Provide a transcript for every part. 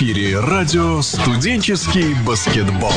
эфире радио «Студенческий баскетбол».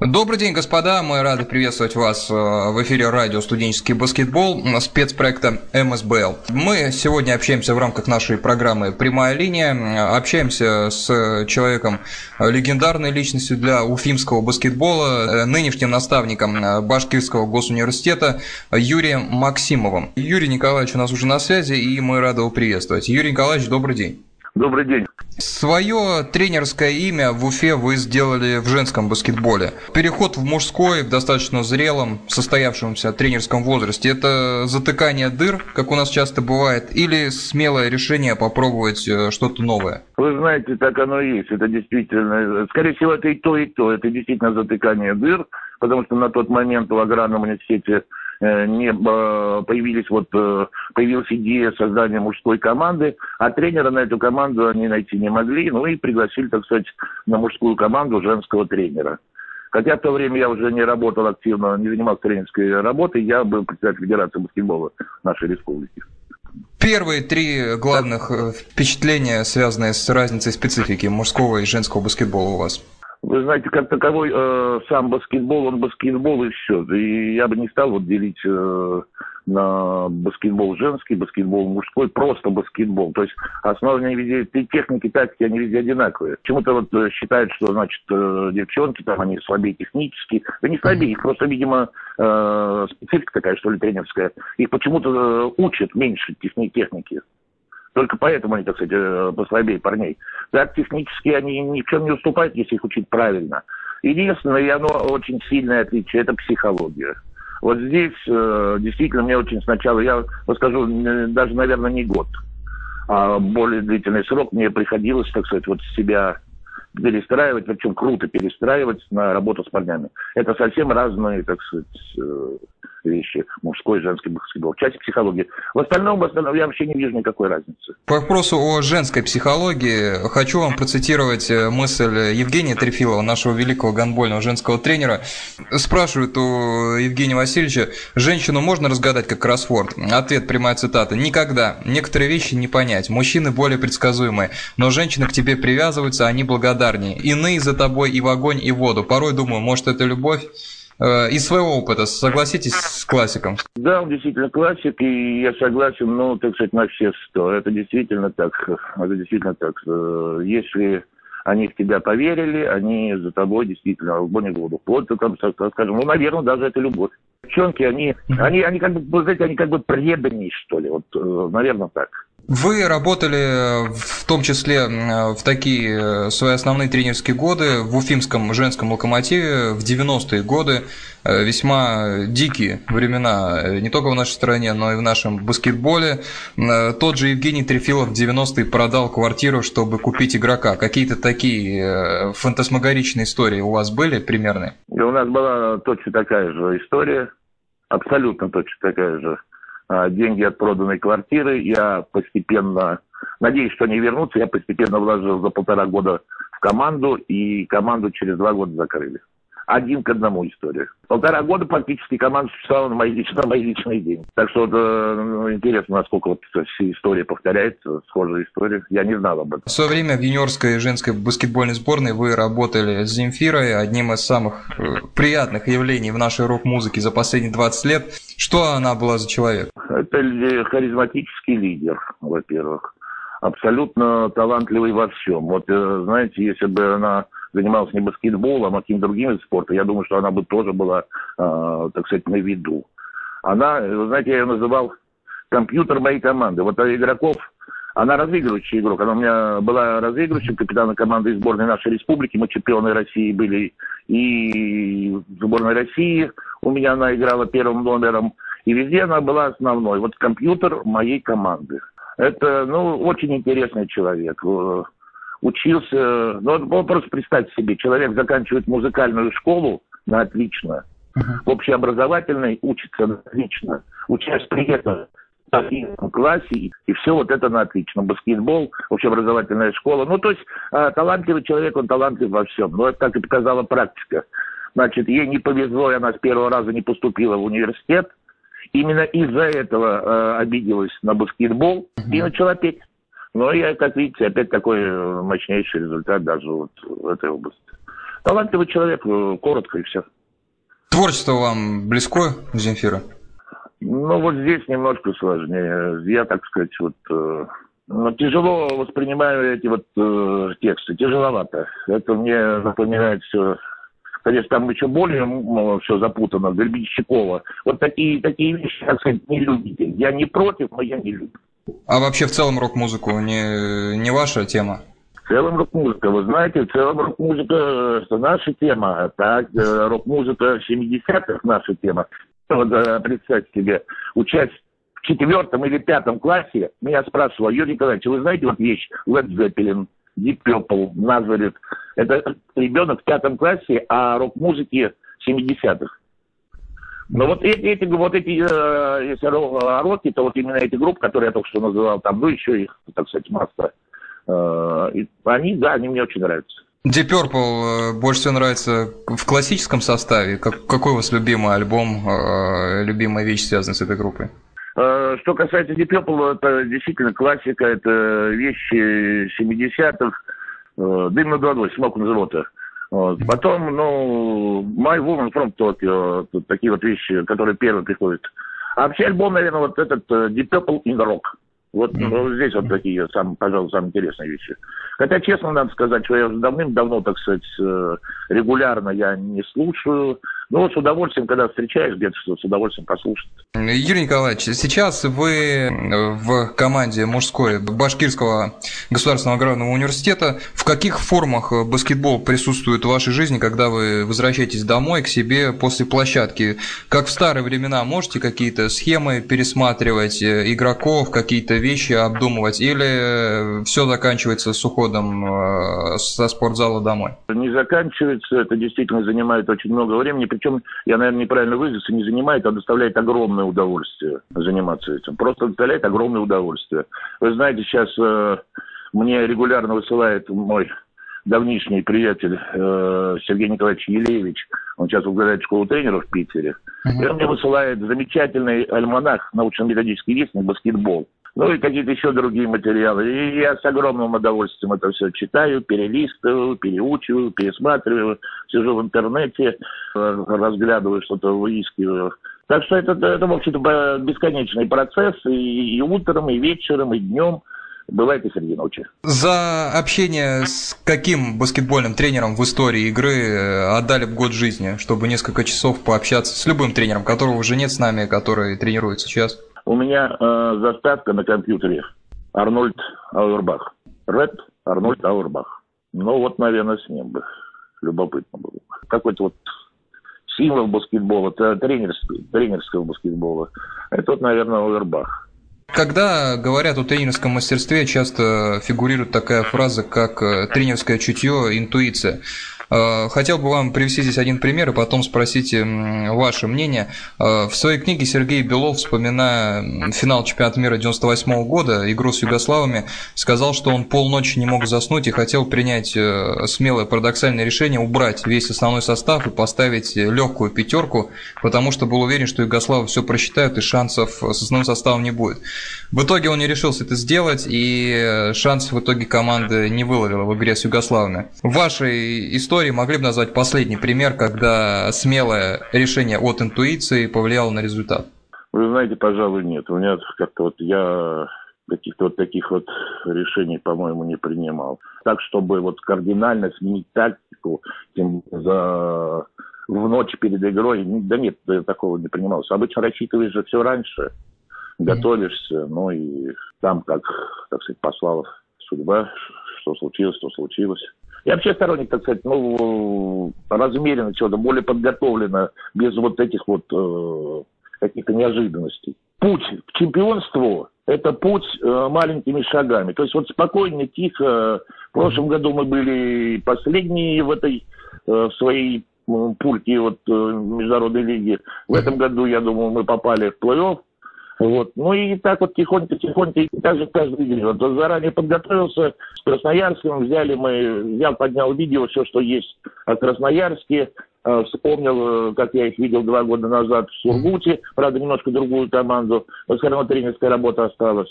Добрый день, господа. Мы рады приветствовать вас э, в эфире радио «Студенческий баскетбол» спецпроекта МСБЛ. Мы сегодня общаемся в рамках нашей программы «Прямая линия». Общаемся с человеком, легендарной личностью для уфимского баскетбола, э, нынешним наставником э, Башкирского госуниверситета Юрием Максимовым. Юрий Николаевич у нас уже на связи, и мы рады его приветствовать. Юрий Николаевич, добрый день. Добрый день. Свое тренерское имя в Уфе вы сделали в женском баскетболе. Переход в мужской, в достаточно зрелом, состоявшемся тренерском возрасте, это затыкание дыр, как у нас часто бывает, или смелое решение попробовать э, что-то новое? Вы знаете, так оно и есть. Это действительно, скорее всего, это и то, и то. Это действительно затыкание дыр, потому что на тот момент в аграрном университете не появились вот э, появилась идея создания мужской команды, а тренера на эту команду они найти не могли, ну и пригласили, так сказать, на мужскую команду женского тренера. Хотя в то время я уже не работал активно, не занимался тренерской работой, я был председателем Федерации баскетбола нашей республики. Первые три главных э, впечатления, связанные с разницей специфики мужского и женского баскетбола у вас? Вы знаете, как таковой э, сам баскетбол, он баскетбол и все. И я бы не стал вот делить э, на баскетбол женский, баскетбол мужской, просто баскетбол. То есть основные везде, техники, тактики, они везде одинаковые. Почему-то вот э, считают, что, значит, э, девчонки там, они слабее технически. Да не слабее, их просто, видимо, э, специфика такая, что ли, тренерская. Их почему-то э, учат меньше техники. Только поэтому они, так сказать, э, послабее парней. Так, технически они ни в чем не уступают, если их учить правильно. Единственное, и оно очень сильное отличие, это психология. Вот здесь э, действительно мне очень сначала, я скажу, даже, наверное, не год, а более длительный срок мне приходилось, так сказать, вот себя перестраивать, причем круто перестраивать на работу с парнями. Это совсем разные, так сказать, э, вещи. Мужской женский баскетбол. Часть психологии. В остальном, в остальном я вообще не вижу никакой разницы. По вопросу о женской психологии хочу вам процитировать э, мысль Евгения Трефилова, нашего великого гандбольного женского тренера. Спрашивают у Евгения Васильевича, женщину можно разгадать как кроссворд? Ответ, прямая цитата. Никогда. Некоторые вещи не понять. Мужчины более предсказуемые, но женщины к тебе привязываются, они благодарнее. Иные за тобой и в огонь, и в воду. Порой думаю, может это любовь? Э, из своего опыта, согласитесь с классиком? Да, он действительно классик, и я согласен, ну, так сказать, на все сто. Это действительно так. Это действительно так. Э, если они в тебя поверили, они за тобой действительно в не воду. Вот, там, скажем, ну, наверное, даже это любовь. Девчонки, они, они, они как бы, знаете, они как бы преданнее, что ли, вот, э, наверное, так. Вы работали в том числе в такие свои основные тренерские годы в Уфимском женском локомотиве в 90-е годы. Э, весьма дикие времена э, не только в нашей стране, но и в нашем баскетболе. Э, тот же Евгений Трефилов в 90-е продал квартиру, чтобы купить игрока. Какие-то такие фантасмагоричные истории у вас были примерные? И у нас была точно такая же история, абсолютно точно такая же а, деньги от проданной квартиры. Я постепенно, надеюсь, что они вернутся, я постепенно вложил за полтора года в команду, и команду через два года закрыли один к одному история. Полтора года практически команда существовала на мои, личные, на мои личные деньги. Так что э, ну, интересно, насколько вот история повторяется, схожая история. Я не знал об этом. В свое время в юниорской женской баскетбольной сборной вы работали с Земфирой, одним из самых э, приятных явлений в нашей рок-музыке за последние 20 лет. Что она была за человек? Это харизматический лидер, во-первых. Абсолютно талантливый во всем. Вот, э, знаете, если бы она занималась не баскетболом, а какими-то другими видами спорта, я думаю, что она бы тоже была, э, так сказать, на виду. Она, вы знаете, я ее называл компьютер моей команды. Вот игроков, она разыгрывающий игрок. Она у меня была разыгрывающим капитаном команды сборной нашей республики. Мы чемпионы России были. И в сборной России у меня она играла первым номером. И везде она была основной. Вот компьютер моей команды. Это, ну, очень интересный человек учился, ну вот просто представьте себе, человек заканчивает музыкальную школу на отлично, uh-huh. в общеобразовательной учится на отлично, учась при этом в классе, и все вот это на отлично. Баскетбол, общеобразовательная школа. Ну, то есть э, талантливый человек, он талантлив во всем. Но это, как и показала практика. Значит, ей не повезло, и она с первого раза не поступила в университет. Именно из-за этого э, обиделась на баскетбол и начала петь. Но я, как видите, опять такой э, мощнейший результат даже вот в этой области. Талантливый человек, э, коротко и все. Творчество вам близко, Земфира? Ну, вот здесь немножко сложнее. Я, так сказать, вот э, ну, тяжело воспринимаю эти вот э, тексты, тяжеловато. Это мне напоминает все конечно, там еще более все запутано, Гребенщикова. Вот такие, такие вещи, так сказать, не любите. Я не против, но я не люблю. А вообще в целом рок-музыку не, не ваша тема? В целом рок-музыка, вы знаете, в целом рок-музыка – это наша тема. Так, э, рок-музыка 70-х – наша тема. Вот, э, представьте себе, учась в четвертом или пятом классе, меня спрашивал, Юрий Николаевич, вы знаете вот вещь Led Zeppelin, Deep Purple, Nazareth? Это ребенок в пятом классе, а рок-музыки 70-х. Но вот эти, эти вот эти, э, если роки, то вот именно эти группы, которые я только что называл, там, ну, еще их, так сказать, масса. Э, они, да, они мне очень нравятся. Deep Purple э, больше всего нравится в классическом составе. Как, какой у вас любимый альбом, э, любимая вещь, связанная с этой группой? Э, что касается Purple, это действительно классика, это вещи 70-х. Э, Дым над водой, the Water. Вот. Потом, ну, My Woman from Tokyo, тут такие вот вещи, которые первые приходят. А вообще альбом, наверное, вот этот Deep Purple in Rock. Вот mm-hmm. ну, здесь вот такие, сам, пожалуй, самые интересные вещи. Хотя, честно, надо сказать, что я уже давным-давно, так сказать, э, регулярно я не слушаю. Но вот с удовольствием, когда встречаешь где-то, с удовольствием послушать. Юрий Николаевич, сейчас вы в команде мужской Башкирского государственного аграрного университета. В каких формах баскетбол присутствует в вашей жизни, когда вы возвращаетесь домой к себе после площадки? Как в старые времена можете какие-то схемы пересматривать, игроков, какие-то вещи обдумывать, или все заканчивается с уходом э, со спортзала домой? Не заканчивается, это действительно занимает очень много времени причем, я, наверное, неправильно выразился, не занимает, а доставляет огромное удовольствие заниматься этим. Просто доставляет огромное удовольствие. Вы знаете, сейчас э, мне регулярно высылает мой давнишний приятель э, Сергей Николаевич Елеевич, он сейчас возглавляет школу тренеров в Питере, uh-huh. и он мне высылает замечательный альманах научно-методический вестник «Баскетбол» ну и какие-то еще другие материалы. И я с огромным удовольствием это все читаю, перелистываю, переучиваю, пересматриваю, сижу в интернете, э, разглядываю что-то, выискиваю. Так что это, это в общем-то, бесконечный процесс и, и утром, и вечером, и днем. Бывает и среди ночи. За общение с каким баскетбольным тренером в истории игры э, отдали бы год жизни, чтобы несколько часов пообщаться с любым тренером, которого уже нет с нами, который тренирует сейчас? У меня э, заставка на компьютере Арнольд Ауэрбах. Ред Арнольд Ауэрбах. Ну вот, наверное, с ним бы. Любопытно было. Какой-то вот символ баскетбола, тренерского, тренерского баскетбола. Это вот, наверное, Ауэрбах. Когда говорят о тренерском мастерстве, часто фигурирует такая фраза, как э, тренерское чутье, интуиция. Э, хотел бы вам привести здесь один пример и потом спросить ваше мнение. Э, в своей книге Сергей Белов, вспоминая финал чемпионата мира 98 года, игру с югославами, сказал, что он полночи не мог заснуть и хотел принять э, смелое парадоксальное решение убрать весь основной состав и поставить легкую пятерку, потому что был уверен, что югославы все просчитают и шансов с основным составом не будет. В итоге он не решился это сделать, и шанс в итоге команда не выловила в игре с югославами. В вашей истории истории могли бы назвать последний пример, когда смелое решение от интуиции повлияло на результат? Вы знаете, пожалуй, нет. У меня как-то вот я каких-то вот таких вот решений, по-моему, не принимал. Так, чтобы вот кардинально сменить тактику, тем за в ночь перед игрой, да нет, такого не принималось. Обычно рассчитываешь же все раньше, готовишься, ну и там, как, так сказать, послала судьба, что случилось, то случилось. Я вообще сторонник, так сказать, ну, размеренно чего-то, более подготовлено, без вот этих вот э, каких-то неожиданностей. Путь к чемпионству – это путь э, маленькими шагами. То есть вот спокойно, тихо. В прошлом году мы были последние в этой э, своей пульке вот, э, Международной лиги. В этом году, я думаю, мы попали в плей-офф. Вот. Ну и так вот тихонько-тихонько, и так же каждый день. Вот заранее подготовился с Красноярским, взяли мы, взял, поднял видео, все, что есть о Красноярске, э, вспомнил, э, как я их видел два года назад в Сургуте, правда, немножко другую команду, но все равно тренерская работа осталась.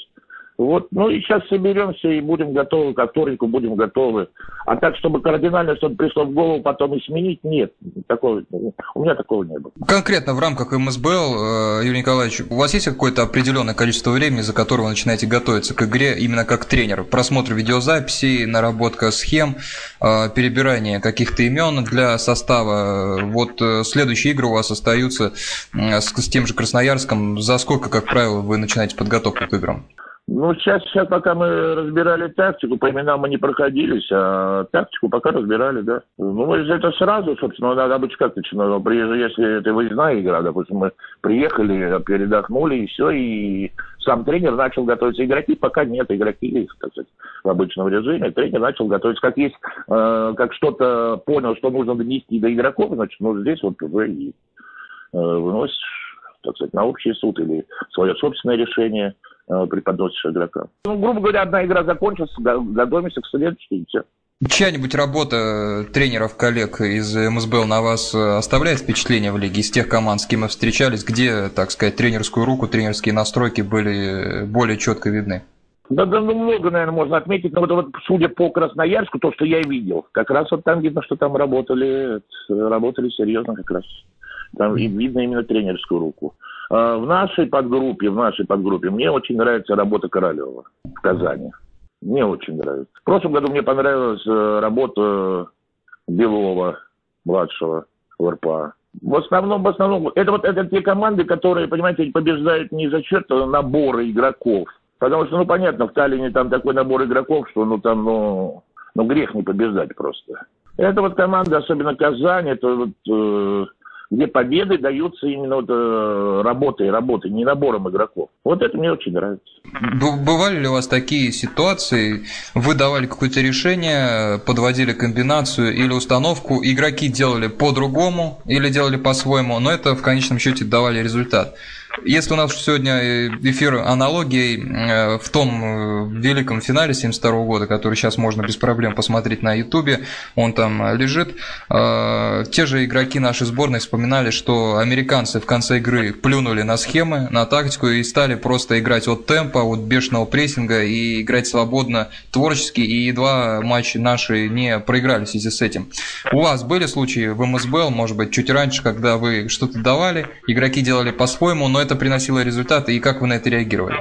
Вот, ну и сейчас соберемся и будем готовы, ко вторнику будем готовы. А так, чтобы кардинально что-то пришло в голову, потом и сменить, нет. Такого, у меня такого не было. Конкретно в рамках МСБЛ, э, Юрий Николаевич, у вас есть какое-то определенное количество времени, за которое вы начинаете готовиться к игре именно как тренер? Просмотр видеозаписей, наработка схем, э, перебирание каких-то имен для состава. Вот э, следующие игры у вас остаются с тем же Красноярском. За сколько, как правило, вы начинаете подготовку к играм? Ну, сейчас, сейчас пока мы разбирали тактику, по именам мы не проходились, а тактику пока разбирали, да. Ну, это сразу, собственно, надо быть как начинать. Приезжай, если это выездная игра, допустим, мы приехали, передохнули, и все, и сам тренер начал готовиться. Игроки пока нет, игроки, так сказать, в обычном режиме. Тренер начал готовиться. Как есть, э, как что-то понял, что нужно донести до игроков, значит, ну, здесь вот уже и э, выносишь, так сказать, на общий суд или свое собственное решение – преподносишь игрокам. Ну, грубо говоря, одна игра закончилась, готовимся к следующей, и все. Чья-нибудь работа тренеров, коллег из МСБЛ на вас оставляет впечатление в лиге из тех команд, с кем мы встречались, где, так сказать, тренерскую руку, тренерские настройки были более четко видны? Да, да, ну много, наверное, можно отметить, но вот, вот судя по Красноярску, то, что я видел, как раз вот там видно, что там работали, работали серьезно как раз. Там видно именно тренерскую руку. А, в нашей подгруппе, в нашей подгруппе мне очень нравится работа Королева в Казани. Мне очень нравится. В прошлом году мне понравилась э, работа Белова, младшего в РПА. В основном, в основном, это вот это те команды, которые, понимаете, побеждают не за счет набора игроков. Потому что, ну, понятно, в Таллине там такой набор игроков, что, ну, там, ну, ну грех не побеждать просто. Это вот команда, особенно Казань, это вот э, где победы даются именно вот, э, работой, работой, не набором игроков. Вот это мне очень нравится. Бывали ли у вас такие ситуации, вы давали какое-то решение, подводили комбинацию или установку, игроки делали по-другому или делали по-своему, но это в конечном счете давали результат? Если у нас сегодня э, эфир аналогией э, в том э, великом финале 72 года, который сейчас можно без проблем посмотреть на ютубе, он там лежит, те же игроки нашей сборной вспоминали, что американцы в конце игры плюнули на схемы, на тактику и стали просто играть от темпа, от бешеного прессинга и играть свободно, творчески, и едва матчи наши не проиграли в связи с этим. У вас были случаи в МСБЛ, может быть, чуть раньше, когда вы что-то давали, игроки делали по-своему, но это приносило результаты, и как вы на это реагировали?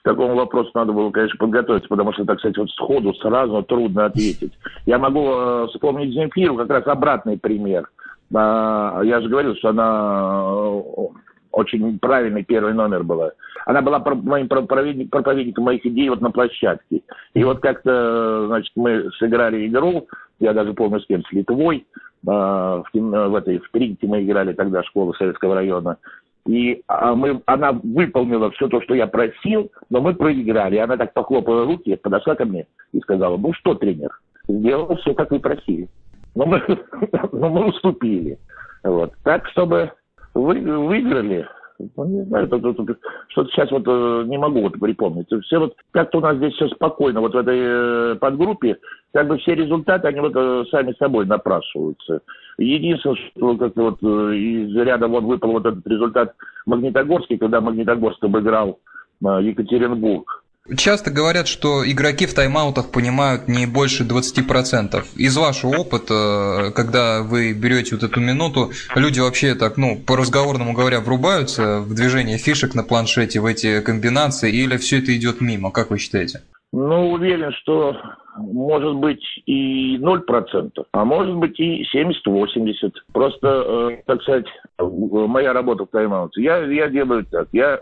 К такому вопросу надо было, конечно, подготовиться, потому что, так сказать, вот сходу сразу трудно ответить. Я могу э, вспомнить Земфиру, как раз обратный пример. Э, я же говорил, что она э, очень правильный первый номер была. Она была моим проповедником, моих идей вот на площадке. И вот как-то, значит, мы сыграли игру, я даже помню с кем, с Литвой, в, в этой, в Тринте мы играли тогда, школа Советского района. И а, мы, она выполнила все то, что я просил, но мы проиграли. Она так похлопала руки, подошла ко мне и сказала, ну что, тренер, сделал все, как вы просили. Но мы, но мы уступили. Вот. Так, чтобы вы, выиграли, ну, не знаю, что-то сейчас вот э, не могу вот припомнить. Все вот как-то у нас здесь все спокойно, вот в этой э, подгруппе, как бы все результаты, они вот э, сами собой напрашиваются. Единственное, что как-то вот из ряда вот выпал вот этот результат Магнитогорский, когда Магнитогорск обыграл Екатеринбург. Часто говорят, что игроки в тайм-аутах понимают не больше 20%. Из вашего опыта, когда вы берете вот эту минуту, люди вообще так, ну, по-разговорному говоря, врубаются в движение фишек на планшете, в эти комбинации, или все это идет мимо, как вы считаете? Ну, уверен, что может быть и 0%, а может быть и 70-80. Просто, э, так сказать, моя работа в тайм-ауте. Я, я делаю так. Я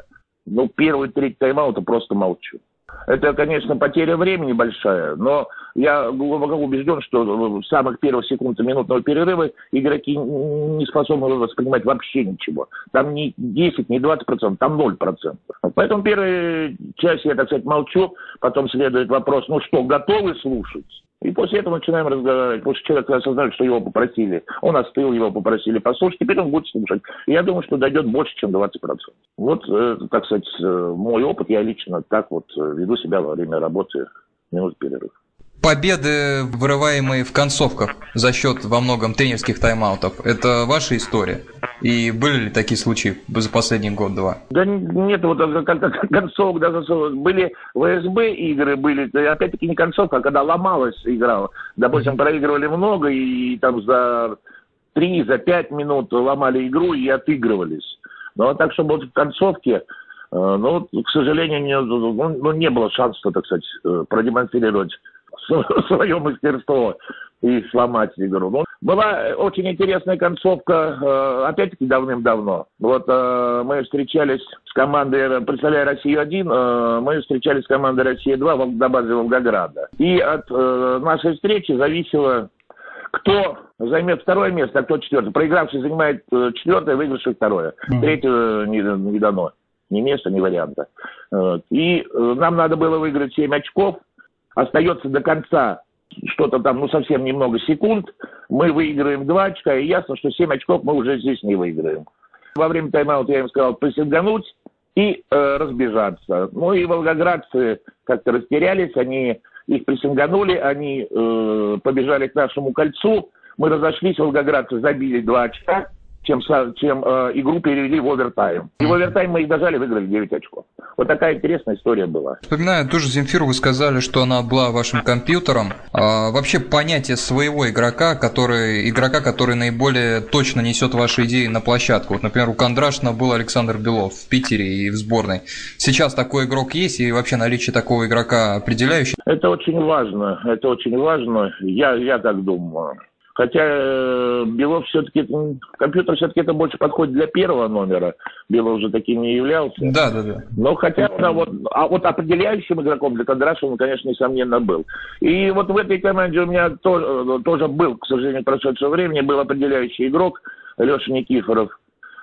ну, первый треть тайм-аута просто молчу. Это, конечно, потеря времени большая, но я глубоко убежден, что в самых первых секунд минутного перерыва игроки не способны воспринимать вообще ничего. Там не 10, не 20%, там 0%. Поэтому первую часть я, так сказать, молчу, потом следует вопрос, ну что, готовы слушать? И после этого начинаем разговаривать. После человек осознает, что его попросили. Он остыл, его попросили послушать. Теперь он будет слушать. И я думаю, что дойдет больше, чем 20%. Вот, э, так сказать, э, мой опыт. Я лично так вот э, веду себя во время работы минут перерыв. Победы, вырываемые в концовках за счет во многом тренерских тайм-аутов, это ваша история? И были ли такие случаи за последний год-два? Да нет, вот концовок, даже были ВСБ игры, были, опять-таки не концовка, а когда ломалась игра. Допустим, проигрывали много, и там за три, за пять минут ломали игру и отыгрывались. Но так, чтобы вот в концовке, э, ну, к сожалению, не, ну, ну, не было шанса, так сказать, э, продемонстрировать свое мастерство и сломать игру. Ну, была очень интересная концовка, э, опять-таки давным-давно. Вот э, мы встречались с командой, представляя Россию-1, э, мы встречались с командой Россия-2 на базе Волгограда. И от нашей встречи зависело, кто займет второе место, а кто четвертое. Проигравший занимает четвертое, выигравший второе. Третье не, не дано. Ни места, ни варианта. И нам надо было выиграть 7 очков. Остается до конца что-то там, ну, совсем немного секунд, мы выиграем 2 очка, и ясно, что 7 очков мы уже здесь не выиграем. Во время тайм-аута я им сказал присингануть и э, разбежаться. Ну и волгоградцы как-то растерялись, они их присинганули, они э, побежали к нашему кольцу, мы разошлись, волгоградцы забили 2 очка, чем, чем э, игру перевели в овертайм. И в овертайм мы их дожали, выиграли 9 очков. Вот такая интересная история была. Вспоминаю тоже Земфиру, вы сказали, что она была вашим компьютером. А, вообще понятие своего игрока, который, игрока, который наиболее точно несет ваши идеи на площадку. Вот, например, у Кондрашина был Александр Белов в Питере и в сборной. Сейчас такой игрок есть и вообще наличие такого игрока определяющий? Это очень важно, это очень важно. Я, я так думаю. Хотя э, Белов все-таки, компьютер все-таки это больше подходит для первого номера. Белов уже таким не являлся. Да, да, да. Но хотя да, вот, а вот определяющим игроком для Кондрашева он, конечно, несомненно был. И вот в этой команде у меня тоже, тоже был, к сожалению, прошедшего времени, был определяющий игрок Леша Никифоров.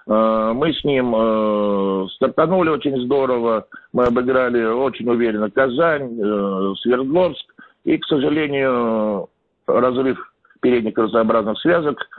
Э, мы с ним э, стартанули очень здорово, мы обыграли очень уверенно Казань, Свердловск, и, к сожалению, разрыв передних красообразных связок.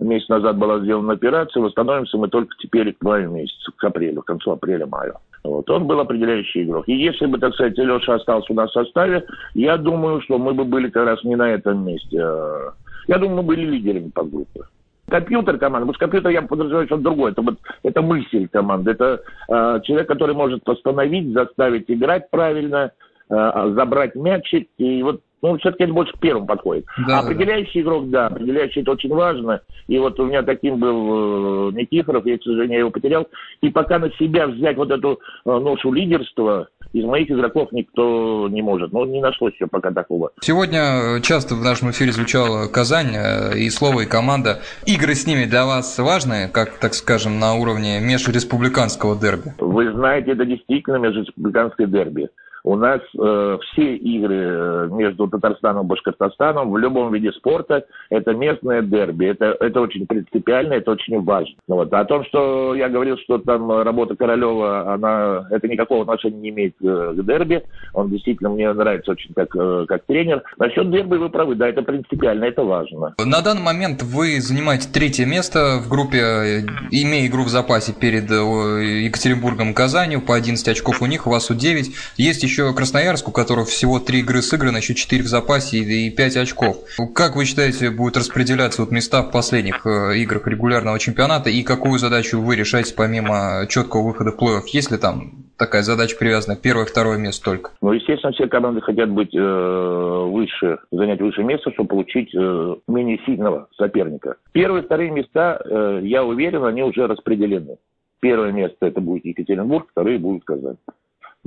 Месяц назад была сделана операция, восстановимся мы только теперь к маю месяцу, к апрелю, к концу апреля-мая. Вот. Он был определяющий игрок. И если бы, так сказать, Леша остался у нас в составе, я думаю, что мы бы были как раз не на этом месте. А, я думаю, мы были лидерами по группе. Компьютер команды, потому что компьютер я подразумеваю что-то другое. Это, вот, это мысль команды. Это э, человек, который может остановить, заставить играть правильно, э, забрать мячик. И вот ну, все-таки это больше к первому подходит. Да, определяющий да. игрок, да, определяющий это очень важно. И вот у меня таким был э, Никифоров, я, к сожалению, его потерял. И пока на себя взять вот эту э, ношу лидерства, из моих игроков никто не может. Ну, не нашлось еще пока такого. Сегодня часто в нашем эфире звучала Казань э, и слово, и команда. Игры с ними для вас важны, как, так скажем, на уровне межреспубликанского дерби? Вы знаете, это действительно межреспубликанское дерби. У нас э, все игры э, между Татарстаном и Башкортостаном в любом виде спорта это местное дерби. Это, это очень принципиально, это очень важно. Ну, вот. А о том, что я говорил, что там работа Королева, она, это никакого отношения не имеет э, к дерби. Он действительно мне нравится очень как, э, как тренер. Насчет дерби вы правы, да, это принципиально, это важно. На данный момент вы занимаете третье место в группе, э, имея игру в запасе перед э, Екатеринбургом и Казанью. По 11 очков у них, у вас у 9. Есть еще еще Красноярск, у которого всего три игры сыграно, еще четыре в запасе и пять очков. Как вы считаете, будут распределяться вот места в последних э, играх регулярного чемпионата и какую задачу вы решаете помимо четкого выхода в плей-офф? Есть ли там такая задача привязана первое, второе место только? Ну, естественно, все команды хотят быть э, выше, занять выше место, чтобы получить э, менее сильного соперника. Первые, вторые места, э, я уверен, они уже распределены. Первое место это будет Екатеринбург, вторые будут Казань.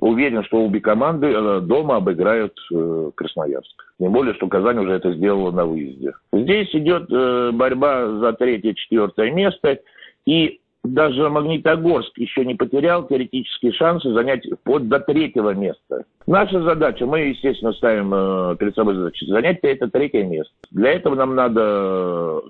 Уверен, что обе команды э, дома обыграют э, Красноярск. Тем более, что Казань уже это сделала на выезде. Здесь идет э, борьба за третье-четвертое место. И даже Магнитогорск еще не потерял теоретические шансы занять под до третьего места. Наша задача, мы, естественно, ставим перед собой задачу, занять это третье место. Для этого нам надо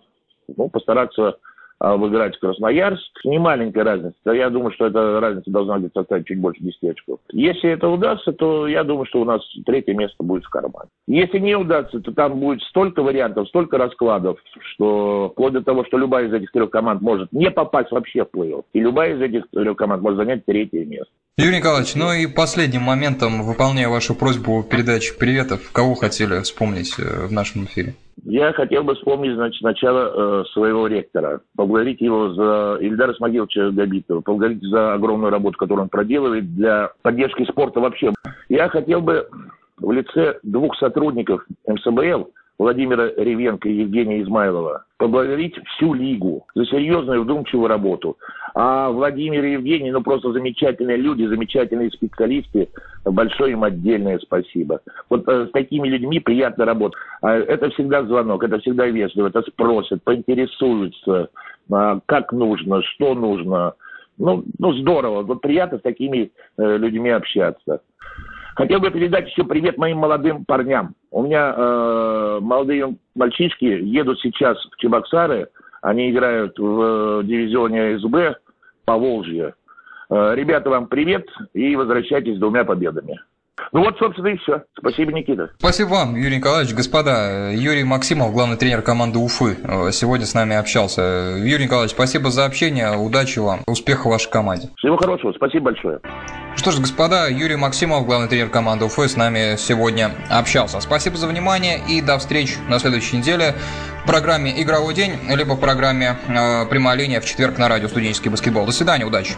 ну, постараться обыграть Красноярск. Не маленькая разница. Я думаю, что эта разница должна быть составить чуть больше 10 очков. Если это удастся, то я думаю, что у нас третье место будет в кармане. Если не удастся, то там будет столько вариантов, столько раскладов, что вплоть до того, что любая из этих трех команд может не попасть вообще в плей-офф. И любая из этих трех команд может занять третье место. Юрий Николаевич, ну и последним моментом, выполняя вашу просьбу передачи приветов, кого хотели вспомнить э, в нашем эфире? Я хотел бы вспомнить, значит, начало э, своего ректора. Поблагодарить его за Ильдара Смогиловича Габитова, поблагодарить за огромную работу, которую он проделывает для поддержки спорта вообще. Я хотел бы в лице двух сотрудников МСБЛ Владимира Ревенко и Евгения Измайлова поблагодарить всю Лигу за серьезную вдумчивую работу. А Владимир и Евгений, ну просто замечательные люди, замечательные специалисты. Большое им отдельное спасибо. Вот э, с такими людьми приятно работать. А это всегда звонок, это всегда вежливо, это спросят, поинтересуются, а, как нужно, что нужно. Ну, ну здорово, вот приятно с такими э, людьми общаться. Хотел бы передать еще привет моим молодым парням. У меня э, молодые мальчишки едут сейчас в Чебоксары. Они играют в э, дивизионе СБ по Волжье. Э, ребята, вам привет и возвращайтесь с двумя победами. Ну вот, собственно, и все. Спасибо, Никита. Спасибо вам, Юрий Николаевич. Господа, Юрий Максимов, главный тренер команды Уфы, э, сегодня с нами общался. Юрий Николаевич, спасибо за общение, удачи вам, успехов вашей команде. Всего хорошего, спасибо большое. Что ж, господа, Юрий Максимов, главный тренер команды Уфы, с нами сегодня общался. Спасибо за внимание и до встречи на следующей неделе в программе «Игровой день», либо в программе э, «Прямая линия» в четверг на радио «Студенческий баскетбол». До свидания, удачи!